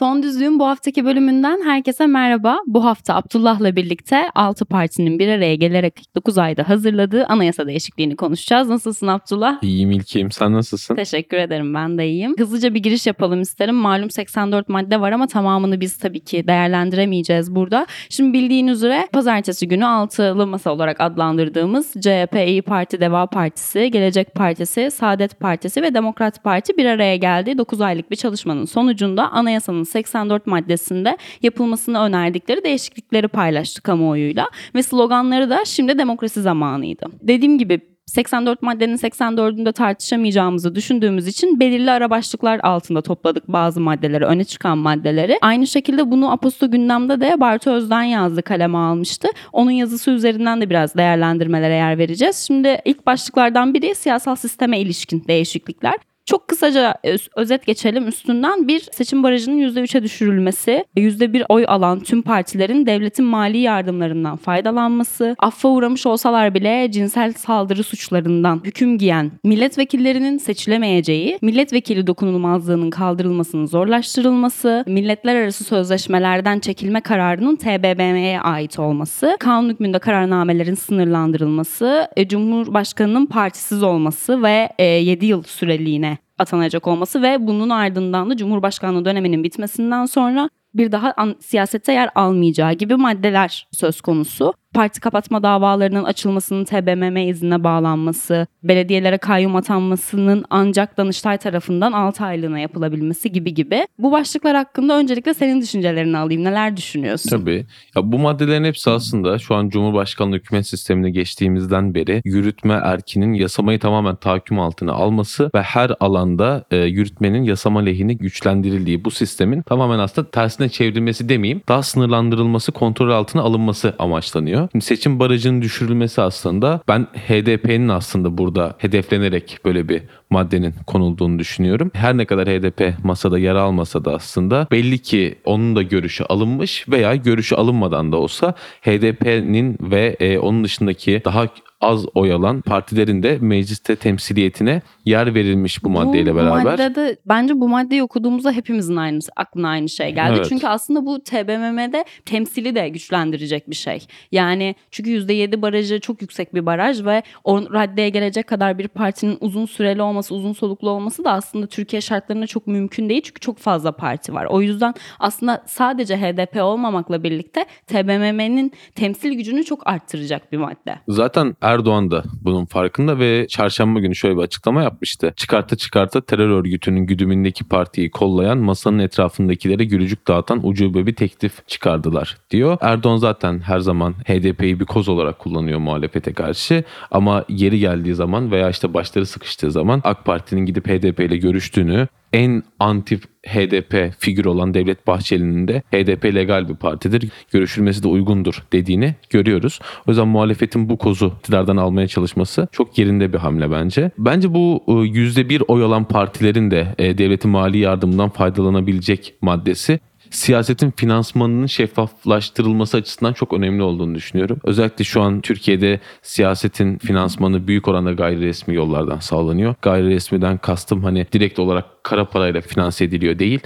Son Düzlüğün bu haftaki bölümünden herkese merhaba. Bu hafta Abdullah'la birlikte 6 partinin bir araya gelerek 49 ayda hazırladığı anayasa değişikliğini konuşacağız. Nasılsın Abdullah? İyiyim İlkim. Sen nasılsın? Teşekkür ederim ben de iyiyim. Hızlıca bir giriş yapalım isterim. Malum 84 madde var ama tamamını biz tabii ki değerlendiremeyeceğiz burada. Şimdi bildiğin üzere pazartesi günü altılı masa olarak adlandırdığımız CHP, İyi Parti, Deva Partisi, Gelecek Partisi, Saadet Partisi ve Demokrat Parti bir araya geldi. 9 aylık bir çalışmanın sonucunda anayasanın 84 maddesinde yapılmasını önerdikleri değişiklikleri paylaştı kamuoyuyla ve sloganları da şimdi demokrasi zamanıydı. Dediğim gibi 84 maddenin 84'ünde tartışamayacağımızı düşündüğümüz için belirli ara başlıklar altında topladık bazı maddeleri, öne çıkan maddeleri. Aynı şekilde bunu Aposto gündemde de Bartu Özden yazdı, kaleme almıştı. Onun yazısı üzerinden de biraz değerlendirmelere yer vereceğiz. Şimdi ilk başlıklardan biri siyasal sisteme ilişkin değişiklikler. Çok kısaca özet geçelim. Üstünden bir seçim barajının %3'e düşürülmesi, %1 oy alan tüm partilerin devletin mali yardımlarından faydalanması, affa uğramış olsalar bile cinsel saldırı suçlarından hüküm giyen milletvekillerinin seçilemeyeceği, milletvekili dokunulmazlığının kaldırılmasının zorlaştırılması, milletler arası sözleşmelerden çekilme kararının TBMM'ye ait olması, kanun hükmünde kararnamelerin sınırlandırılması, e, Cumhurbaşkanının partisiz olması ve 7 e, yıl süreliğine atanacak olması ve bunun ardından da Cumhurbaşkanlığı döneminin bitmesinden sonra bir daha an, siyasette yer almayacağı gibi maddeler söz konusu parti kapatma davalarının açılmasının TBMM iznine bağlanması, belediyelere kayyum atanmasının ancak Danıştay tarafından 6 aylığına yapılabilmesi gibi gibi. Bu başlıklar hakkında öncelikle senin düşüncelerini alayım. Neler düşünüyorsun? Tabii. Ya bu maddelerin hepsi aslında şu an Cumhurbaşkanlığı hükümet sistemine geçtiğimizden beri yürütme erkinin yasamayı tamamen tahakküm altına alması ve her alanda e, yürütmenin yasama lehine güçlendirildiği bu sistemin tamamen aslında tersine çevrilmesi demeyeyim, daha sınırlandırılması, kontrol altına alınması amaçlanıyor düşünüyor. Şimdi seçim barajının düşürülmesi aslında ben HDP'nin aslında burada hedeflenerek böyle bir maddenin konulduğunu düşünüyorum. Her ne kadar HDP masada yer almasa da aslında belli ki onun da görüşü alınmış veya görüşü alınmadan da olsa HDP'nin ve e, onun dışındaki daha az oy alan partilerin de mecliste temsiliyetine yer verilmiş bu maddeyle beraber. Bu maddede bence bu maddeyi okuduğumuzda hepimizin aynı, aklına aynı şey geldi. Evet. Çünkü aslında bu TBMM'de temsili de güçlendirecek bir şey. Yani çünkü %7 barajı çok yüksek bir baraj ve o raddeye gelecek kadar bir partinin uzun süreli olması, uzun soluklu olması da aslında Türkiye şartlarında çok mümkün değil. Çünkü çok fazla parti var. O yüzden aslında sadece HDP olmamakla birlikte TBMM'nin temsil gücünü çok arttıracak bir madde. Zaten Erdoğan da bunun farkında ve çarşamba günü şöyle bir açıklama yapmıştı. Çıkarta çıkarta terör örgütünün güdümündeki partiyi kollayan masanın etrafındakilere gülücük dağıtan ucube bir teklif çıkardılar diyor. Erdoğan zaten her zaman HDP'yi bir koz olarak kullanıyor muhalefete karşı ama yeri geldiği zaman veya işte başları sıkıştığı zaman AK Parti'nin gidip HDP ile görüştüğünü en anti HDP figür olan Devlet Bahçeli'nin de HDP legal bir partidir, görüşülmesi de uygundur dediğini görüyoruz. O yüzden muhalefetin bu kozu iktidardan almaya çalışması çok yerinde bir hamle bence. Bence bu %1 oy alan partilerin de e, devletin mali yardımından faydalanabilecek maddesi siyasetin finansmanının şeffaflaştırılması açısından çok önemli olduğunu düşünüyorum. Özellikle şu an Türkiye'de siyasetin finansmanı büyük oranda gayri resmi yollardan sağlanıyor. Gayri resmiden kastım hani direkt olarak kara parayla finanse ediliyor değil.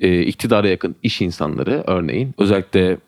E, iktidara yakın iş insanları örneğin özellikle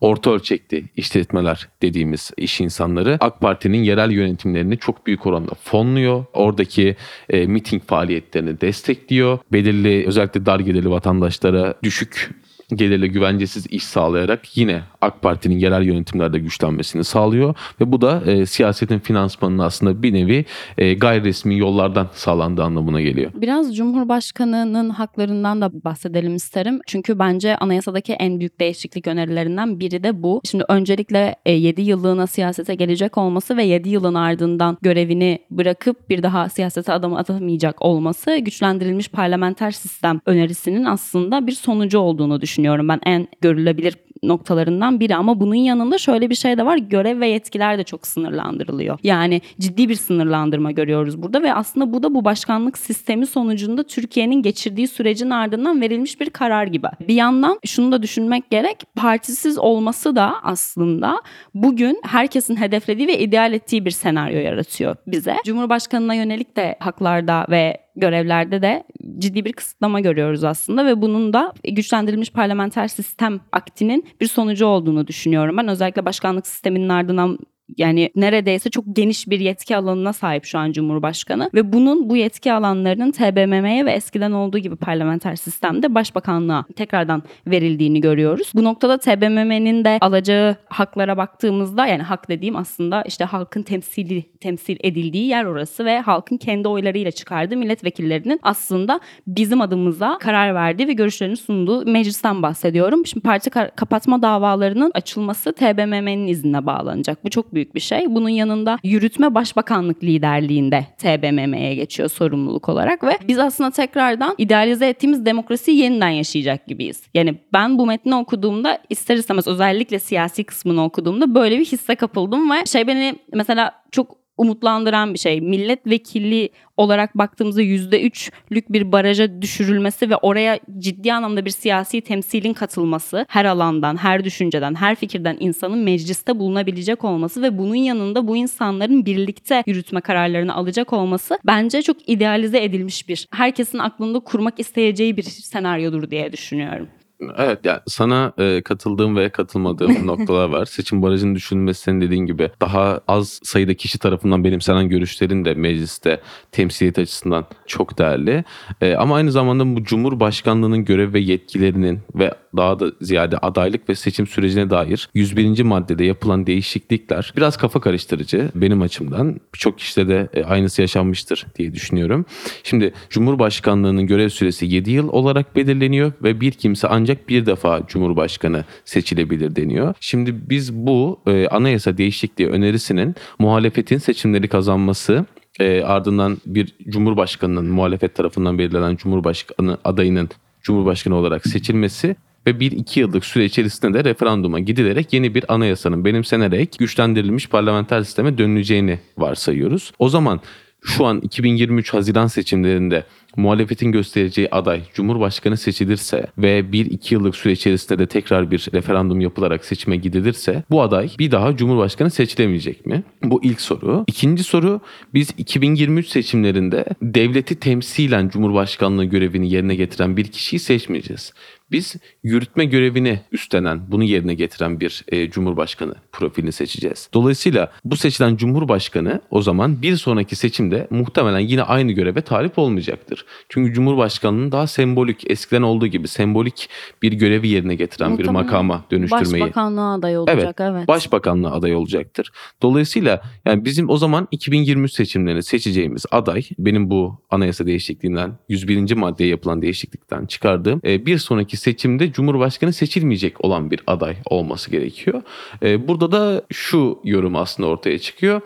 orta ölçekli işletmeler dediğimiz iş insanları AK Parti'nin yerel yönetimlerini çok büyük oranda fonluyor. Oradaki e, miting faaliyetlerini destekliyor. Belirli özellikle dar gelirli vatandaşlara düşük gelirle güvencesiz iş sağlayarak yine AK Parti'nin yerel yönetimlerde güçlenmesini sağlıyor ve bu da e, siyasetin finansmanının aslında bir nevi e, gayri resmi yollardan sağlandığı anlamına geliyor. Biraz Cumhurbaşkanı'nın haklarından da bahsedelim isterim. Çünkü bence anayasadaki en büyük değişiklik önerilerinden biri de bu. Şimdi öncelikle 7 yıllığına siyasete gelecek olması ve 7 yılın ardından görevini bırakıp bir daha siyasete adım atamayacak olması güçlendirilmiş parlamenter sistem önerisinin aslında bir sonucu olduğunu düşünüyorum. Ben en görülebilir noktalarından biri ama bunun yanında şöyle bir şey de var. Görev ve yetkiler de çok sınırlandırılıyor. Yani ciddi bir sınırlandırma görüyoruz burada ve aslında bu da bu başkanlık sistemi sonucunda Türkiye'nin geçirdiği sürecin ardından verilmiş bir karar gibi. Bir yandan şunu da düşünmek gerek. Partisiz olması da aslında bugün herkesin hedeflediği ve ideal ettiği bir senaryo yaratıyor bize. Cumhurbaşkanına yönelik de haklarda ve görevlerde de ciddi bir kısıtlama görüyoruz aslında ve bunun da güçlendirilmiş parlamenter sistem aktinin bir sonucu olduğunu düşünüyorum. Ben özellikle başkanlık sisteminin ardından yani neredeyse çok geniş bir yetki alanına sahip şu an Cumhurbaşkanı ve bunun bu yetki alanlarının TBMM'ye ve eskiden olduğu gibi parlamenter sistemde başbakanlığa tekrardan verildiğini görüyoruz. Bu noktada TBMM'nin de alacağı haklara baktığımızda yani hak dediğim aslında işte halkın temsili temsil edildiği yer orası ve halkın kendi oylarıyla çıkardığı milletvekillerinin aslında bizim adımıza karar verdiği ve görüşlerini sunduğu meclisten bahsediyorum. Şimdi parti kapatma davalarının açılması TBMM'nin iznine bağlanacak. Bu çok büyük bir şey. Bunun yanında yürütme başbakanlık liderliğinde TBMM'ye geçiyor sorumluluk olarak ve biz aslında tekrardan idealize ettiğimiz demokrasiyi yeniden yaşayacak gibiyiz. Yani ben bu metni okuduğumda ister istemez özellikle siyasi kısmını okuduğumda böyle bir hisse kapıldım ve şey beni mesela çok umutlandıran bir şey. Milletvekili olarak baktığımızda %3'lük bir baraja düşürülmesi ve oraya ciddi anlamda bir siyasi temsilin katılması, her alandan, her düşünceden, her fikirden insanın mecliste bulunabilecek olması ve bunun yanında bu insanların birlikte yürütme kararlarını alacak olması bence çok idealize edilmiş bir, herkesin aklında kurmak isteyeceği bir senaryodur diye düşünüyorum. Evet yani sana e, katıldığım ve katılmadığım noktalar var. Seçim barajının düşünülmesi senin dediğin gibi daha az sayıda kişi tarafından benimsenen görüşlerin de mecliste temsiliyet açısından çok değerli. E, ama aynı zamanda bu Cumhurbaşkanlığının görev ve yetkilerinin ve daha da ziyade adaylık ve seçim sürecine dair 101. maddede yapılan değişiklikler biraz kafa karıştırıcı benim açımdan. Birçok kişide de e, aynısı yaşanmıştır diye düşünüyorum. Şimdi Cumhurbaşkanlığının görev süresi 7 yıl olarak belirleniyor ve bir kimse ancak bir defa Cumhurbaşkanı seçilebilir deniyor. Şimdi biz bu e, anayasa değişikliği önerisinin muhalefetin seçimleri kazanması e, ardından bir Cumhurbaşkanının muhalefet tarafından belirlenen Cumhurbaşkanı adayının Cumhurbaşkanı olarak seçilmesi ve bir iki yıllık süre içerisinde de referanduma gidilerek yeni bir anayasanın benimsenerek güçlendirilmiş parlamenter sisteme dönüleceğini varsayıyoruz. O zaman şu an 2023 Haziran seçimlerinde muhalefetin göstereceği aday Cumhurbaşkanı seçilirse ve bir iki yıllık süre içerisinde de tekrar bir referandum yapılarak seçime gidilirse bu aday bir daha Cumhurbaşkanı seçilemeyecek mi? Bu ilk soru. İkinci soru biz 2023 seçimlerinde devleti temsilen Cumhurbaşkanlığı görevini yerine getiren bir kişiyi seçmeyeceğiz. Biz yürütme görevini üstlenen, bunu yerine getiren bir e, cumhurbaşkanı profilini seçeceğiz. Dolayısıyla bu seçilen cumhurbaşkanı o zaman bir sonraki seçimde muhtemelen yine aynı göreve talip olmayacaktır. Çünkü cumhurbaşkanının daha sembolik, eskiden olduğu gibi sembolik bir görevi yerine getiren bir makama dönüştürmeyi. Başbakanlığa aday olacak evet. Başbakanlığa aday olacaktır. Dolayısıyla yani bizim o zaman 2023 seçimlerini seçeceğimiz aday benim bu anayasa değişikliğinden 101. maddeye yapılan değişiklikten çıkardığım e, bir sonraki seçimde Cumhurbaşkanı seçilmeyecek olan bir aday olması gerekiyor. E, burada da şu yorum aslında ortaya çıkıyor.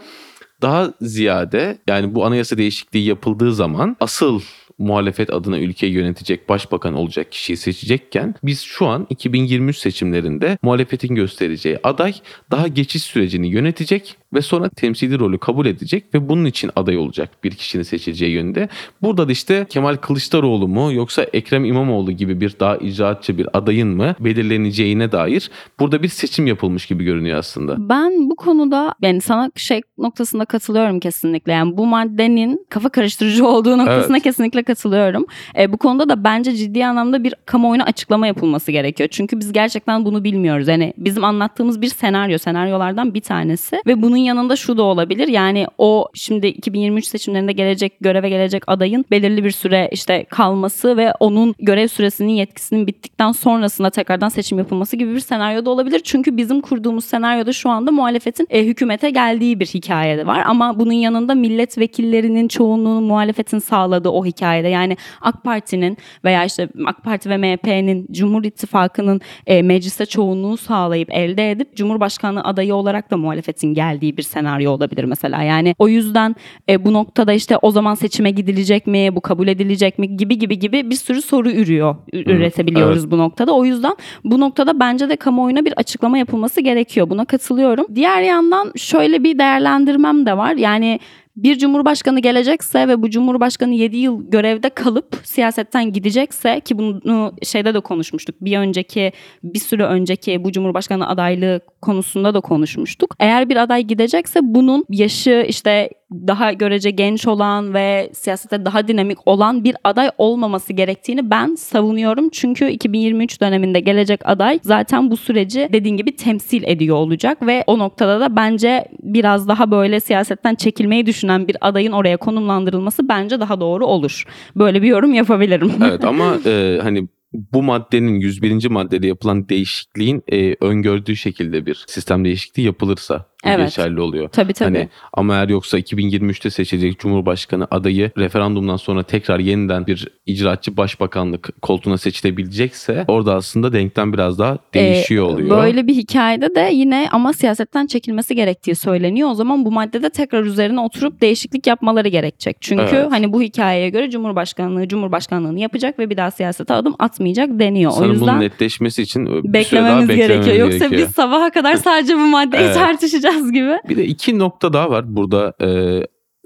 Daha ziyade yani bu anayasa değişikliği yapıldığı zaman asıl muhalefet adına ülkeyi yönetecek başbakan olacak kişiyi seçecekken biz şu an 2023 seçimlerinde muhalefetin göstereceği aday daha geçiş sürecini yönetecek ve sonra temsili rolü kabul edecek ve bunun için aday olacak bir kişinin seçileceği yönünde. Burada da işte Kemal Kılıçdaroğlu mu yoksa Ekrem İmamoğlu gibi bir daha icraatçı bir adayın mı belirleneceğine dair burada bir seçim yapılmış gibi görünüyor aslında. Ben bu konuda yani sana şey noktasında katılıyorum kesinlikle. Yani bu maddenin kafa karıştırıcı olduğu noktasına Evet. kesinlikle katılıyorum. E, bu konuda da bence ciddi anlamda bir kamuoyuna açıklama yapılması gerekiyor. Çünkü biz gerçekten bunu bilmiyoruz. Yani bizim anlattığımız bir senaryo, senaryolardan bir tanesi ve bunun yanında şu da olabilir. Yani o şimdi 2023 seçimlerinde gelecek göreve gelecek adayın belirli bir süre işte kalması ve onun görev süresinin yetkisinin bittikten sonrasında tekrardan seçim yapılması gibi bir senaryo da olabilir. Çünkü bizim kurduğumuz senaryoda şu anda muhalefetin e, hükümete geldiği bir hikaye var. Ama bunun yanında milletvekillerinin çoğunluğunu muhalefetin sağladığı o hikayede yani AK Parti'nin veya işte AK Parti ve MHP'nin Cumhur İttifakı'nın e, mecliste çoğunluğu sağlayıp elde edip Cumhurbaşkanlığı adayı olarak da muhalefetin geldiği bir senaryo olabilir mesela. Yani o yüzden e, bu noktada işte o zaman seçime gidilecek mi, bu kabul edilecek mi gibi gibi gibi bir sürü soru ürüyor, üretebiliyoruz bu noktada. O yüzden bu noktada bence de kamuoyuna bir açıklama yapılması gerekiyor. Buna katılıyorum. Diğer yandan şöyle bir değerlendirmem de var. Yani bir cumhurbaşkanı gelecekse ve bu cumhurbaşkanı 7 yıl görevde kalıp siyasetten gidecekse ki bunu şeyde de konuşmuştuk. Bir önceki bir süre önceki bu cumhurbaşkanı adaylığı konusunda da konuşmuştuk. Eğer bir aday gidecekse bunun yaşı işte daha görece genç olan ve siyasette daha dinamik olan bir aday olmaması gerektiğini ben savunuyorum. Çünkü 2023 döneminde gelecek aday zaten bu süreci dediğin gibi temsil ediyor olacak ve o noktada da bence biraz daha böyle siyasetten çekilmeyi düşünen bir adayın oraya konumlandırılması bence daha doğru olur. Böyle bir yorum yapabilirim. Evet ama e, hani bu maddenin 101. maddede yapılan değişikliğin e, öngördüğü şekilde bir sistem değişikliği yapılırsa Evet. geçerli oluyor. tabii tabii. Hani ama eğer yoksa 2023'te seçilecek Cumhurbaşkanı adayı referandumdan sonra tekrar yeniden bir icraatçı başbakanlık koltuğuna seçilebilecekse orada aslında denklem biraz daha değişiyor Ee, oluyor. Böyle bir hikayede de yine ama siyasetten çekilmesi gerektiği söyleniyor. O zaman bu maddede tekrar üzerine oturup değişiklik yapmaları gerekecek. Çünkü Evet. hani bu hikayeye göre Cumhurbaşkanlığı Cumhurbaşkanlığını yapacak ve bir daha siyasete adım atmayacak deniyor. Sanırım o yüzden bunun netleşmesi için beklememiz beklememiz gerekiyor. Yoksa gerekiyor. biz sabaha kadar sadece bu maddeyi Evet. tartışacağız gibi. Bir de iki nokta daha var burada e,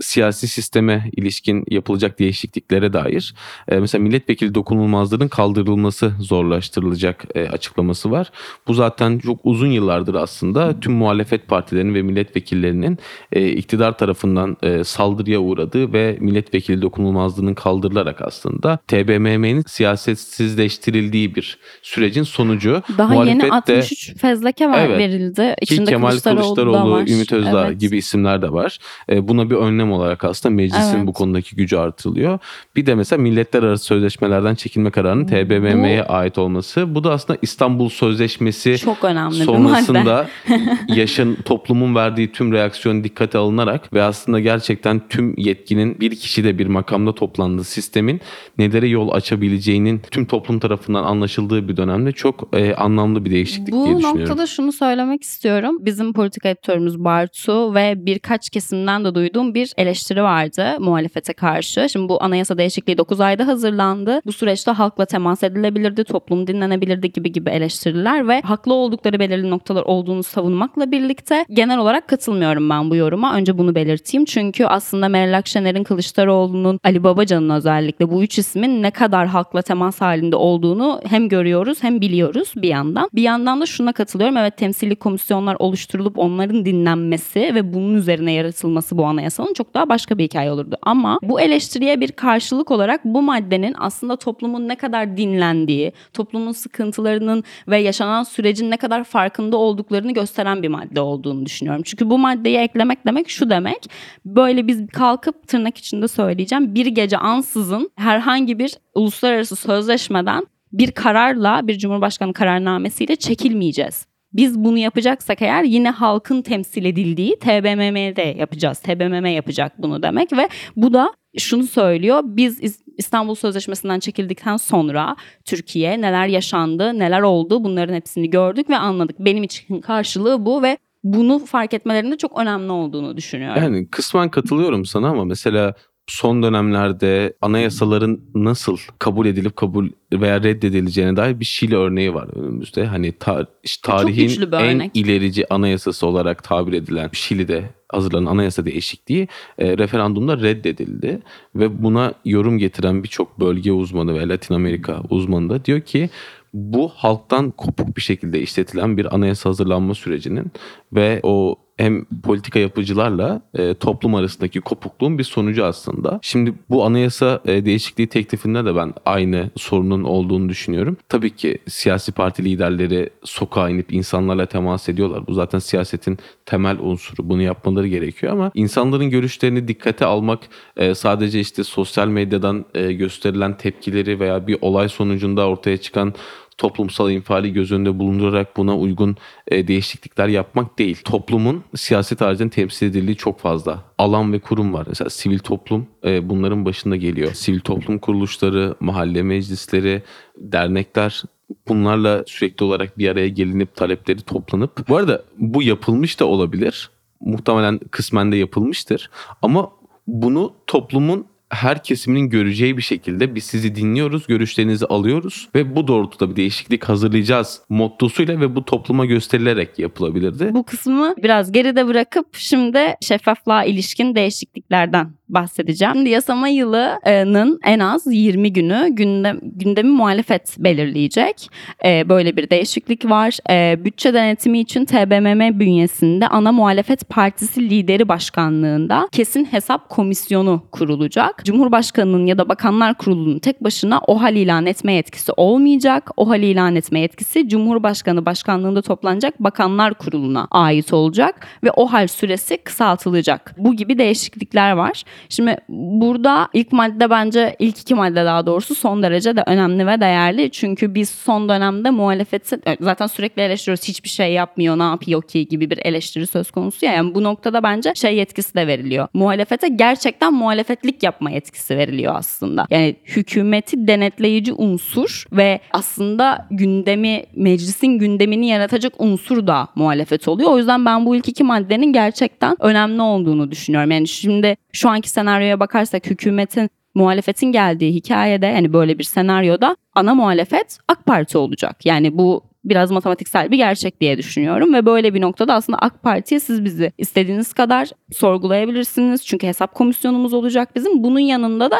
siyasi sisteme ilişkin yapılacak değişikliklere dair. E, mesela milletvekili dokunulmazlığının kaldırılması zorlaştırılacak e, açıklaması var. Bu zaten çok uzun yıllardır aslında tüm muhalefet partilerinin ve milletvekillerinin e, iktidar tarafından e, saldırıya uğradığı ve milletvekili dokunulmazlığının kaldırılarak aslında TBMM'nin siyasetsizleştirildiği bir sürecin sonucu. Daha yeni Muhalefet de- 63 fezleke var, Evet. verildi. İçinde Kemal Kılıçdaroğlu, da Kılıçdaroğlu. Ümit Özdağ Evet. gibi isimler de var. E, buna bir önlem olarak aslında meclisin Evet. bu konudaki gücü artırılıyor. Bir de mesela milletler arası sözleşmelerden çekilme kararının TBMM'ye ait olması. Bu da aslında İstanbul Sözleşmesi Çok önemli sonrasında yaşın toplumun verdiği tüm reaksiyon dikkate alınarak ve aslında gerçekten tüm yetkinin bir kişide bir makamda toplandığı sistemin nelere yol açabileceğinin tüm toplum tarafından anlaşıldığı bir dönemde çok e, anlamlı bir değişiklik Bu diye düşünüyorum. noktada şunu söylemek istiyorum. Bizim politika editörümüz Bartu ve birkaç kesimden de duyduğum bir eleştiri vardı muhalefete karşı. Şimdi bu anayasa değişikliği 9 ayda hazırlandı. Bu süreçte halkla temas edilebilirdi, toplum dinlenebilirdi gibi gibi eleştiriler ve haklı oldukları belirli noktalar olduğunu savunmakla birlikte genel olarak katılmıyorum ben bu yoruma. Önce bunu belirteyim. Çünkü aslında Meral Akşener'in, Kılıçdaroğlu'nun, Ali Babacan'ın özellikle bu üç ismin ne kadar halkla temas halinde olduğunu hem görüyoruz hem biliyoruz bir yandan. Bir yandan da şuna katılıyorum. Evet temsilli komisyonlar oluşturulup onların dinlenmesi ve bunun üzerine yaratılması bu anayasanın çok daha başka bir hikaye olurdu. Ama bu eleştiriye bir karşılık olarak bu maddenin aslında toplumun ne kadar dinlendiği, toplumun sıkıntılarının ve yaşanan sürecin ne kadar farkında olduklarını gösteren bir madde olduğunu düşünüyorum. Çünkü bu maddeyi eklemek demek şu demek. Böyle biz kalkıp tırnak içinde söyleyeceğim bir gece ansızın herhangi bir uluslararası sözleşmeden bir kararla bir cumhurbaşkanı kararnamesiyle çekilmeyeceğiz. Biz bunu yapacaksak eğer yine halkın temsil edildiği TBMM'de yapacağız. TBMM yapacak bunu demek ve bu da şunu söylüyor. Biz İs- İstanbul Sözleşmesi'nden çekildikten sonra Türkiye neler yaşandı, neler oldu bunların hepsini gördük ve anladık. Benim için karşılığı bu ve bunu fark etmelerinde çok önemli olduğunu düşünüyorum. Yani kısmen katılıyorum sana ama mesela son dönemlerde anayasaların nasıl kabul edilip kabul veya reddedileceğine dair bir Şili örneği var önümüzde. Hani ta- işte Çok tarihin en örnek. ilerici anayasası olarak tabir edilen Şili'de hazırlanan anayasa değişikliği e, referandumda reddedildi ve buna yorum getiren birçok bölge uzmanı ve Latin Amerika uzmanı da diyor ki bu halktan kopuk bir şekilde işletilen bir anayasa hazırlanma sürecinin ve o hem politika yapıcılarla e, toplum arasındaki kopukluğun bir sonucu aslında. Şimdi bu anayasa e, değişikliği teklifinde de ben aynı sorunun olduğunu düşünüyorum. Tabii ki siyasi parti liderleri sokağa inip insanlarla temas ediyorlar. Bu zaten siyasetin temel unsuru. Bunu yapmaları gerekiyor ama insanların görüşlerini dikkate almak e, sadece işte sosyal medyadan e, gösterilen tepkileri veya bir olay sonucunda ortaya çıkan toplumsal infiali göz önünde bulundurarak buna uygun e, değişiklikler yapmak değil. Toplumun siyaset haricinde temsil edildiği çok fazla alan ve kurum var. Mesela sivil toplum e, bunların başında geliyor. Sivil toplum kuruluşları, mahalle meclisleri, dernekler bunlarla sürekli olarak bir araya gelinip talepleri toplanıp bu arada bu yapılmış da olabilir. Muhtemelen kısmen de yapılmıştır. Ama bunu toplumun her kesiminin göreceği bir şekilde biz sizi dinliyoruz, görüşlerinizi alıyoruz ve bu doğrultuda bir değişiklik hazırlayacağız mottosuyla ve bu topluma gösterilerek yapılabilirdi. Bu kısmı biraz geride bırakıp şimdi şeffaflığa ilişkin değişikliklerden bahsedeceğim. Yasama yılının en az 20 günü gündem, gündemi muhalefet belirleyecek. Ee, böyle bir değişiklik var. Ee, bütçe denetimi için TBMM bünyesinde ana muhalefet partisi lideri başkanlığında kesin hesap komisyonu kurulacak. Cumhurbaşkanının ya da bakanlar kurulunun tek başına OHAL ilan etme yetkisi olmayacak. OHAL ilan etme yetkisi Cumhurbaşkanı başkanlığında toplanacak bakanlar kuruluna ait olacak ve OHAL süresi kısaltılacak. Bu gibi değişiklikler var. Şimdi burada ilk madde bence ilk iki madde daha doğrusu son derece de önemli ve değerli. Çünkü biz son dönemde muhalefeti zaten sürekli eleştiriyoruz. Hiçbir şey yapmıyor ne yapıyor ki gibi bir eleştiri söz konusu ya. Yani bu noktada bence şey yetkisi de veriliyor. Muhalefete gerçekten muhalefetlik yapma yetkisi veriliyor aslında. Yani hükümeti denetleyici unsur ve aslında gündemi meclisin gündemini yaratacak unsur da muhalefet oluyor. O yüzden ben bu ilk iki maddenin gerçekten önemli olduğunu düşünüyorum. Yani şimdi şu anki senaryoya bakarsak hükümetin muhalefetin geldiği hikayede yani böyle bir senaryoda ana muhalefet AK Parti olacak. Yani bu biraz matematiksel bir gerçek diye düşünüyorum ve böyle bir noktada aslında AK Parti'ye siz bizi istediğiniz kadar sorgulayabilirsiniz. Çünkü hesap komisyonumuz olacak bizim. Bunun yanında da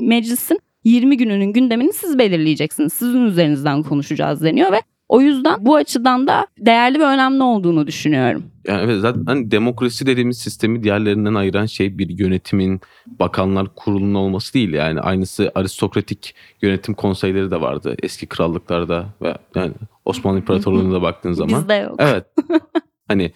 meclisin 20 gününün gündemini siz belirleyeceksiniz. Sizin üzerinizden konuşacağız deniyor ve o yüzden bu açıdan da değerli ve önemli olduğunu düşünüyorum. Yani evet zaten hani demokrasi dediğimiz sistemi diğerlerinden ayıran şey bir yönetimin bakanlar kurulunun olması değil. Yani aynısı aristokratik yönetim konseyleri de vardı eski krallıklarda ve yani Osmanlı İmparatorluğu'na da baktığın zaman. Bizde yok. Evet. hani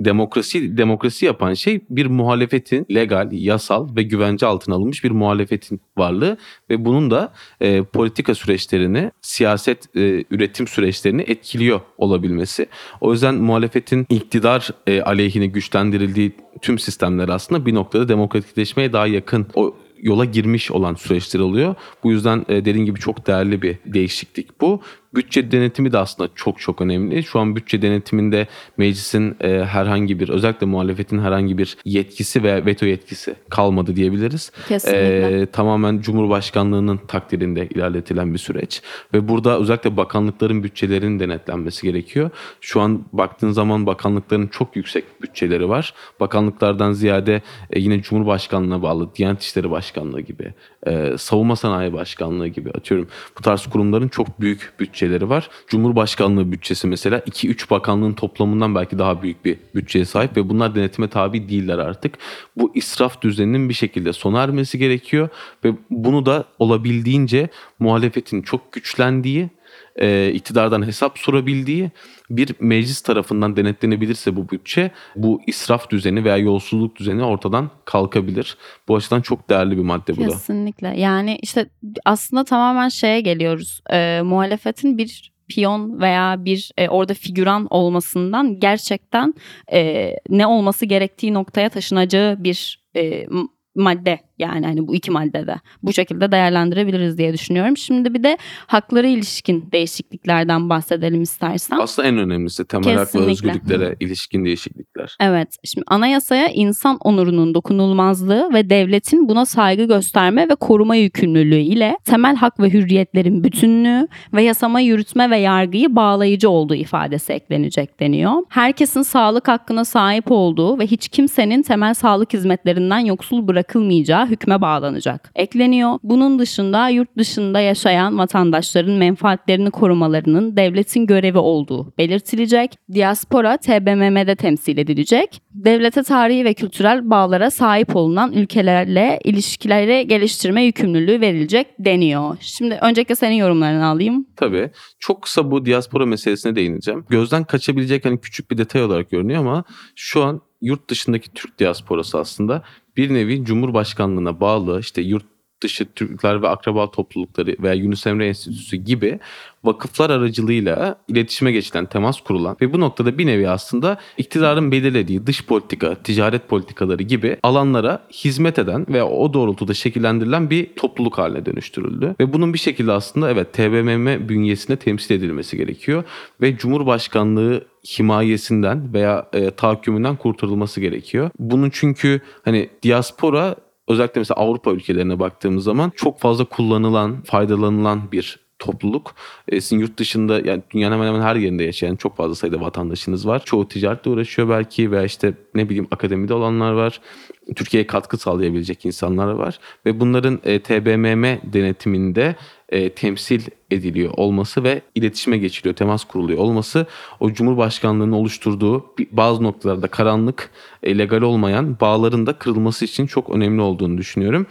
demokrasi demokrasi yapan şey bir muhalefetin legal, yasal ve güvence altına alınmış bir muhalefetin varlığı ve bunun da e, politika süreçlerini, siyaset e, üretim süreçlerini etkiliyor olabilmesi. O yüzden muhalefetin iktidar e, aleyhine güçlendirildiği tüm sistemler aslında bir noktada demokratikleşmeye daha yakın o yola girmiş olan süreçler oluyor. Bu yüzden e, dediğim gibi çok değerli bir değişiklik bu. Bütçe denetimi de aslında çok çok önemli. Şu an bütçe denetiminde meclisin e, herhangi bir özellikle muhalefetin herhangi bir yetkisi veya veto yetkisi kalmadı diyebiliriz. Kesinlikle. E, tamamen Cumhurbaşkanlığının takdirinde ilerletilen bir süreç ve burada özellikle bakanlıkların bütçelerinin denetlenmesi gerekiyor. Şu an baktığın zaman bakanlıkların çok yüksek bütçeleri var. Bakanlıklardan ziyade e, yine Cumhurbaşkanlığına bağlı Diyanet İşleri Başkanlığı gibi, e, Savunma Sanayi Başkanlığı gibi atıyorum. Bu tarz kurumların çok büyük bütçeleri var. Cumhurbaşkanlığı bütçesi mesela 2-3 bakanlığın toplamından belki daha büyük bir bütçeye sahip ve bunlar denetime tabi değiller artık. Bu israf düzeninin bir şekilde sona ermesi gerekiyor ve bunu da olabildiğince muhalefetin çok güçlendiği e, iktidardan hesap sorabildiği bir meclis tarafından denetlenebilirse bu bütçe bu israf düzeni veya yolsuzluk düzeni ortadan kalkabilir. Bu açıdan çok değerli bir madde bu da. Kesinlikle. Yani işte aslında tamamen şeye geliyoruz. E, muhalefetin bir piyon veya bir e, orada figüran olmasından gerçekten e, ne olması gerektiği noktaya taşınacağı bir e, madde yani hani bu iki maddede bu şekilde değerlendirebiliriz diye düşünüyorum. Şimdi bir de haklara ilişkin değişikliklerden bahsedelim istersen. Aslında en önemlisi temel hak ve Kesinlikle. özgürlüklere ilişkin değişiklikler. Evet. Şimdi anayasaya insan onurunun dokunulmazlığı ve devletin buna saygı gösterme ve koruma yükümlülüğü ile temel hak ve hürriyetlerin bütünlüğü ve yasama, yürütme ve yargıyı bağlayıcı olduğu ifadesi eklenecek deniyor. Herkesin sağlık hakkına sahip olduğu ve hiç kimsenin temel sağlık hizmetlerinden yoksul bırakılmadığı bırakılmayacağı hükme bağlanacak. Ekleniyor. Bunun dışında yurt dışında yaşayan vatandaşların menfaatlerini korumalarının devletin görevi olduğu belirtilecek. Diaspora TBMM'de temsil edilecek. Devlete tarihi ve kültürel bağlara sahip olunan ülkelerle ilişkileri geliştirme yükümlülüğü verilecek deniyor. Şimdi öncelikle senin yorumlarını alayım. Tabii. Çok kısa bu diaspora meselesine değineceğim. Gözden kaçabilecek hani küçük bir detay olarak görünüyor ama şu an yurt dışındaki Türk diasporası aslında bir nevi Cumhurbaşkanlığına bağlı işte yurt dışı Türkler ve akraba toplulukları veya Yunus Emre Enstitüsü gibi vakıflar aracılığıyla iletişime geçilen, temas kurulan ve bu noktada bir nevi aslında iktidarın belirlediği dış politika, ticaret politikaları gibi alanlara hizmet eden ve o doğrultuda şekillendirilen bir topluluk haline dönüştürüldü. Ve bunun bir şekilde aslında evet TBMM bünyesinde temsil edilmesi gerekiyor ve Cumhurbaşkanlığı himayesinden veya e, tahakkümünden kurtarılması gerekiyor. Bunun çünkü hani diaspora özellikle mesela Avrupa ülkelerine baktığımız zaman çok fazla kullanılan, faydalanılan bir topluluk. E, sizin yurt dışında yani dünyanın hemen hemen her yerinde yaşayan çok fazla sayıda vatandaşınız var. Çoğu ticaretle uğraşıyor belki veya işte ne bileyim akademide olanlar var. Türkiye'ye katkı sağlayabilecek insanlar var. Ve bunların e, TBMM denetiminde e, temsil ediliyor olması ve iletişime geçiliyor, temas kuruluyor olması o Cumhurbaşkanlığı'nın oluşturduğu bazı noktalarda karanlık, e, legal olmayan bağların da kırılması için çok önemli olduğunu düşünüyorum.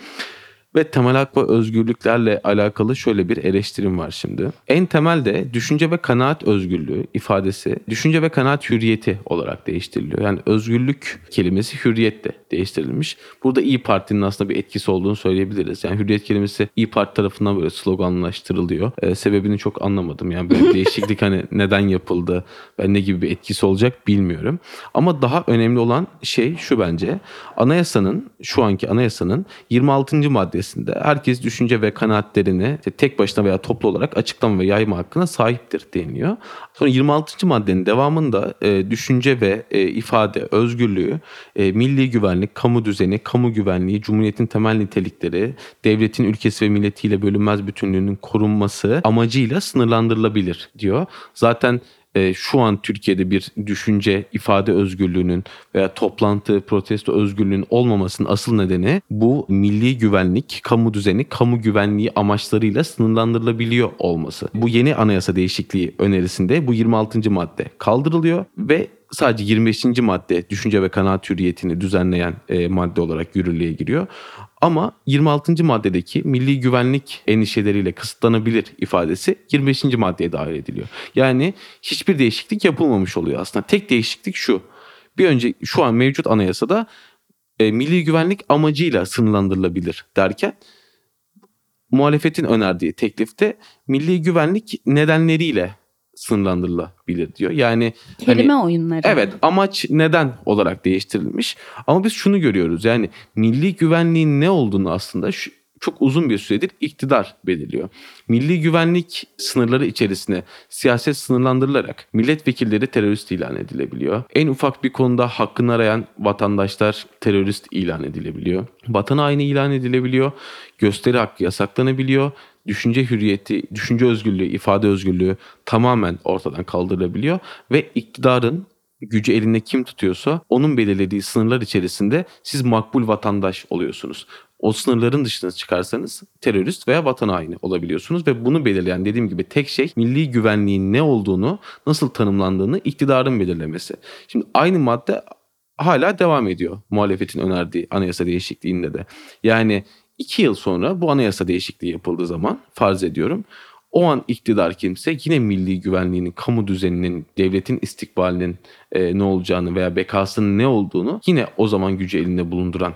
Ve temel hak ve özgürlüklerle alakalı şöyle bir eleştirim var şimdi. En temelde düşünce ve kanaat özgürlüğü ifadesi düşünce ve kanaat hürriyeti olarak değiştiriliyor. Yani özgürlük kelimesi hürriyetle değiştirilmiş. Burada İyi Parti'nin aslında bir etkisi olduğunu söyleyebiliriz. Yani hürriyet kelimesi İyi Parti tarafından böyle sloganlaştırılıyor. Ee, sebebini çok anlamadım. Yani böyle değişiklik hani neden yapıldı ve ne gibi bir etkisi olacak bilmiyorum. Ama daha önemli olan şey şu bence. Anayasanın şu anki anayasanın 26. madde maddesinde herkes düşünce ve kanaatlerini tek başına veya toplu olarak açıklama ve yayma hakkına sahiptir deniliyor. Sonra 26. maddenin devamında e, düşünce ve e, ifade özgürlüğü, e, milli güvenlik, kamu düzeni, kamu güvenliği, cumhuriyetin temel nitelikleri, devletin ülkesi ve milletiyle bölünmez bütünlüğünün korunması amacıyla sınırlandırılabilir diyor. Zaten e, şu an Türkiye'de bir düşünce, ifade özgürlüğünün veya toplantı, protesto özgürlüğünün olmamasının asıl nedeni bu milli güvenlik, kamu düzeni, kamu güvenliği amaçlarıyla sınırlandırılabiliyor olması. Bu yeni anayasa değişikliği önerisinde bu 26. madde kaldırılıyor ve sadece 25. madde düşünce ve kanaat hürriyetini düzenleyen e, madde olarak yürürlüğe giriyor. Ama 26. maddedeki milli güvenlik endişeleriyle kısıtlanabilir ifadesi 25. maddeye dahil ediliyor. Yani hiçbir değişiklik yapılmamış oluyor aslında. Tek değişiklik şu. Bir önce şu an mevcut anayasada e, milli güvenlik amacıyla sınırlandırılabilir derken muhalefetin önerdiği teklifte milli güvenlik nedenleriyle sınırlandırılabilir diyor. Yani kelime hani, oyunları. Evet, amaç neden olarak değiştirilmiş. Ama biz şunu görüyoruz. Yani milli güvenliğin ne olduğunu aslında şu, çok uzun bir süredir iktidar belirliyor. Milli güvenlik sınırları içerisine siyaset sınırlandırılarak milletvekilleri terörist ilan edilebiliyor. En ufak bir konuda hakkını arayan vatandaşlar terörist ilan edilebiliyor. Vatan haini ilan edilebiliyor. Gösteri hakkı yasaklanabiliyor düşünce hürriyeti, düşünce özgürlüğü, ifade özgürlüğü tamamen ortadan kaldırılabiliyor ve iktidarın gücü elinde kim tutuyorsa onun belirlediği sınırlar içerisinde siz makbul vatandaş oluyorsunuz. O sınırların dışına çıkarsanız terörist veya vatan haini olabiliyorsunuz ve bunu belirleyen dediğim gibi tek şey milli güvenliğin ne olduğunu, nasıl tanımlandığını iktidarın belirlemesi. Şimdi aynı madde hala devam ediyor muhalefetin önerdiği anayasa değişikliğinde de. Yani iki yıl sonra bu anayasa değişikliği yapıldığı zaman farz ediyorum o an iktidar kimse yine milli güvenliğinin, kamu düzeninin, devletin istikbalinin e, ne olacağını veya bekasının ne olduğunu yine o zaman gücü elinde bulunduran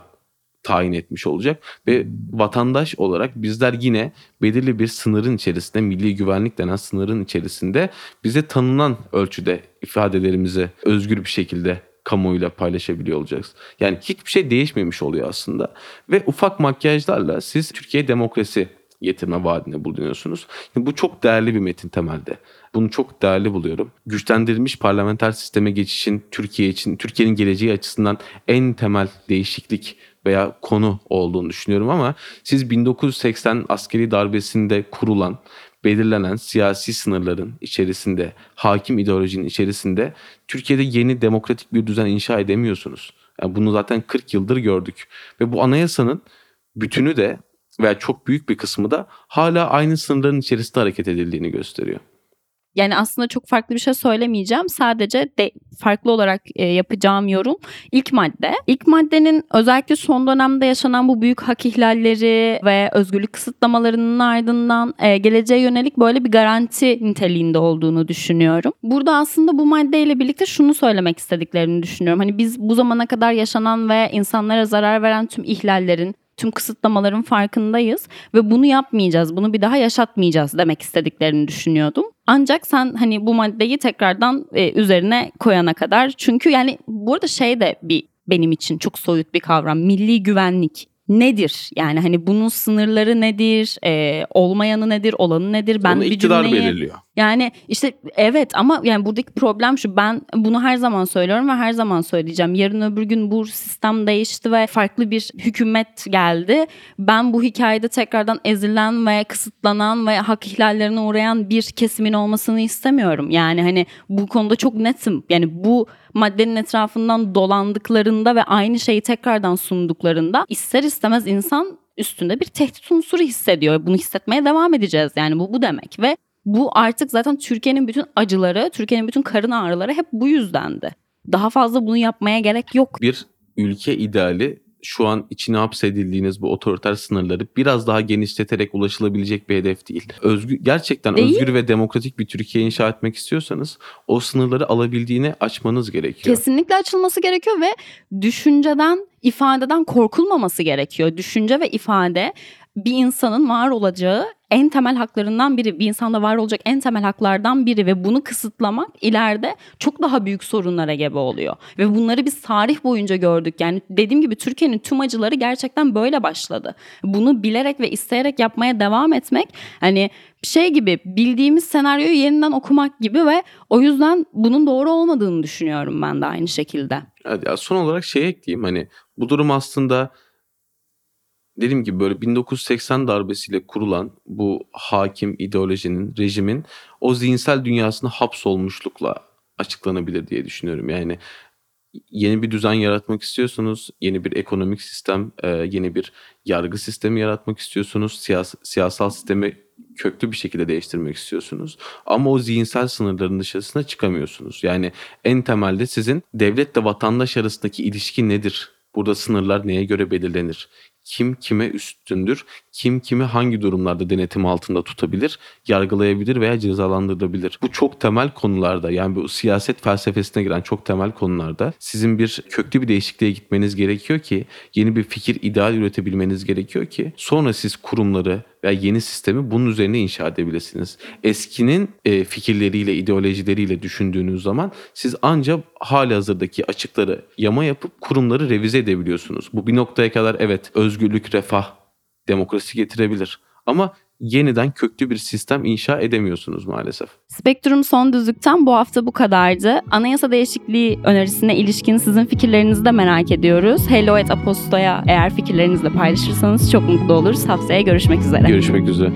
tayin etmiş olacak ve vatandaş olarak bizler yine belirli bir sınırın içerisinde milli güvenlik denen sınırın içerisinde bize tanınan ölçüde ifadelerimizi özgür bir şekilde kamuoyuyla paylaşabiliyor olacağız. Yani hiçbir şey değişmemiş oluyor aslında ve ufak makyajlarla siz Türkiye demokrasi getirme vaadinde bulunuyorsunuz. Bu çok değerli bir metin temelde. Bunu çok değerli buluyorum. Güçlendirilmiş parlamenter sisteme geçişin Türkiye için, Türkiye'nin geleceği açısından en temel değişiklik veya konu olduğunu düşünüyorum ama siz 1980 askeri darbesinde kurulan belirlenen siyasi sınırların içerisinde, hakim ideolojinin içerisinde Türkiye'de yeni demokratik bir düzen inşa edemiyorsunuz. Yani bunu zaten 40 yıldır gördük. Ve bu anayasanın bütünü de veya çok büyük bir kısmı da hala aynı sınırların içerisinde hareket edildiğini gösteriyor. Yani aslında çok farklı bir şey söylemeyeceğim. Sadece de farklı olarak e, yapacağım yorum ilk madde. İlk maddenin özellikle son dönemde yaşanan bu büyük hak ihlalleri ve özgürlük kısıtlamalarının ardından e, geleceğe yönelik böyle bir garanti niteliğinde olduğunu düşünüyorum. Burada aslında bu maddeyle birlikte şunu söylemek istediklerini düşünüyorum. Hani biz bu zamana kadar yaşanan ve insanlara zarar veren tüm ihlallerin tüm kısıtlamaların farkındayız ve bunu yapmayacağız, bunu bir daha yaşatmayacağız demek istediklerini düşünüyordum. Ancak sen hani bu maddeyi tekrardan e, üzerine koyana kadar çünkü yani burada şey de bir benim için çok soyut bir kavram milli güvenlik nedir? Yani hani bunun sınırları nedir? E, olmayanı nedir? Olanı nedir? Ben Onu bir iktidar cümleyi belirliyor. Yani işte evet ama yani buradaki problem şu ben bunu her zaman söylüyorum ve her zaman söyleyeceğim. Yarın öbür gün bu sistem değişti ve farklı bir hükümet geldi. Ben bu hikayede tekrardan ezilen ve kısıtlanan ve hak ihlallerine uğrayan bir kesimin olmasını istemiyorum. Yani hani bu konuda çok netim. Yani bu maddenin etrafından dolandıklarında ve aynı şeyi tekrardan sunduklarında ister istemez insan üstünde bir tehdit unsuru hissediyor. Bunu hissetmeye devam edeceğiz. Yani bu bu demek ve bu artık zaten Türkiye'nin bütün acıları, Türkiye'nin bütün karın ağrıları hep bu yüzdendi. Daha fazla bunu yapmaya gerek yok. Bir ülke ideali şu an içine hapsedildiğiniz bu otoriter sınırları biraz daha genişleterek ulaşılabilecek bir hedef değil. Özgür, gerçekten Değil. özgür ve demokratik bir Türkiye inşa etmek istiyorsanız o sınırları alabildiğine açmanız gerekiyor. Kesinlikle açılması gerekiyor ve düşünceden, ifadeden korkulmaması gerekiyor. Düşünce ve ifade bir insanın var olacağı en temel haklarından biri. Bir insanda var olacak en temel haklardan biri ve bunu kısıtlamak ileride çok daha büyük sorunlara gebe oluyor. Ve bunları biz tarih boyunca gördük. Yani dediğim gibi Türkiye'nin tüm acıları gerçekten böyle başladı. Bunu bilerek ve isteyerek yapmaya devam etmek hani şey gibi bildiğimiz senaryoyu yeniden okumak gibi ve o yüzden bunun doğru olmadığını düşünüyorum ben de aynı şekilde. Evet, ya son olarak şey ekleyeyim hani bu durum aslında dediğim gibi böyle 1980 darbesiyle kurulan bu hakim ideolojinin, rejimin o zihinsel dünyasına hapsolmuşlukla açıklanabilir diye düşünüyorum. Yani yeni bir düzen yaratmak istiyorsunuz, yeni bir ekonomik sistem, yeni bir yargı sistemi yaratmak istiyorsunuz, siyas- siyasal sistemi köklü bir şekilde değiştirmek istiyorsunuz. Ama o zihinsel sınırların dışarısına çıkamıyorsunuz. Yani en temelde sizin devletle vatandaş arasındaki ilişki nedir? Burada sınırlar neye göre belirlenir? Kim kime üstündür? Kim kimi hangi durumlarda denetim altında tutabilir, yargılayabilir veya cezalandırabilir? Bu çok temel konularda yani bu siyaset felsefesine giren çok temel konularda sizin bir köklü bir değişikliğe gitmeniz gerekiyor ki yeni bir fikir ideal üretebilmeniz gerekiyor ki sonra siz kurumları veya yeni sistemi bunun üzerine inşa edebilirsiniz. Eskinin e, fikirleriyle, ideolojileriyle düşündüğünüz zaman siz ancak hali hazırdaki açıkları yama yapıp kurumları revize edebiliyorsunuz. Bu bir noktaya kadar evet özgürlük, refah, demokrasi getirebilir. Ama yeniden köklü bir sistem inşa edemiyorsunuz maalesef. Spektrum Son Düzlük'ten bu hafta bu kadardı. Anayasa değişikliği önerisine ilişkin sizin fikirlerinizi de merak ediyoruz. Hello et Aposto'ya eğer fikirlerinizle paylaşırsanız çok mutlu oluruz. Haftaya görüşmek üzere. Görüşmek üzere.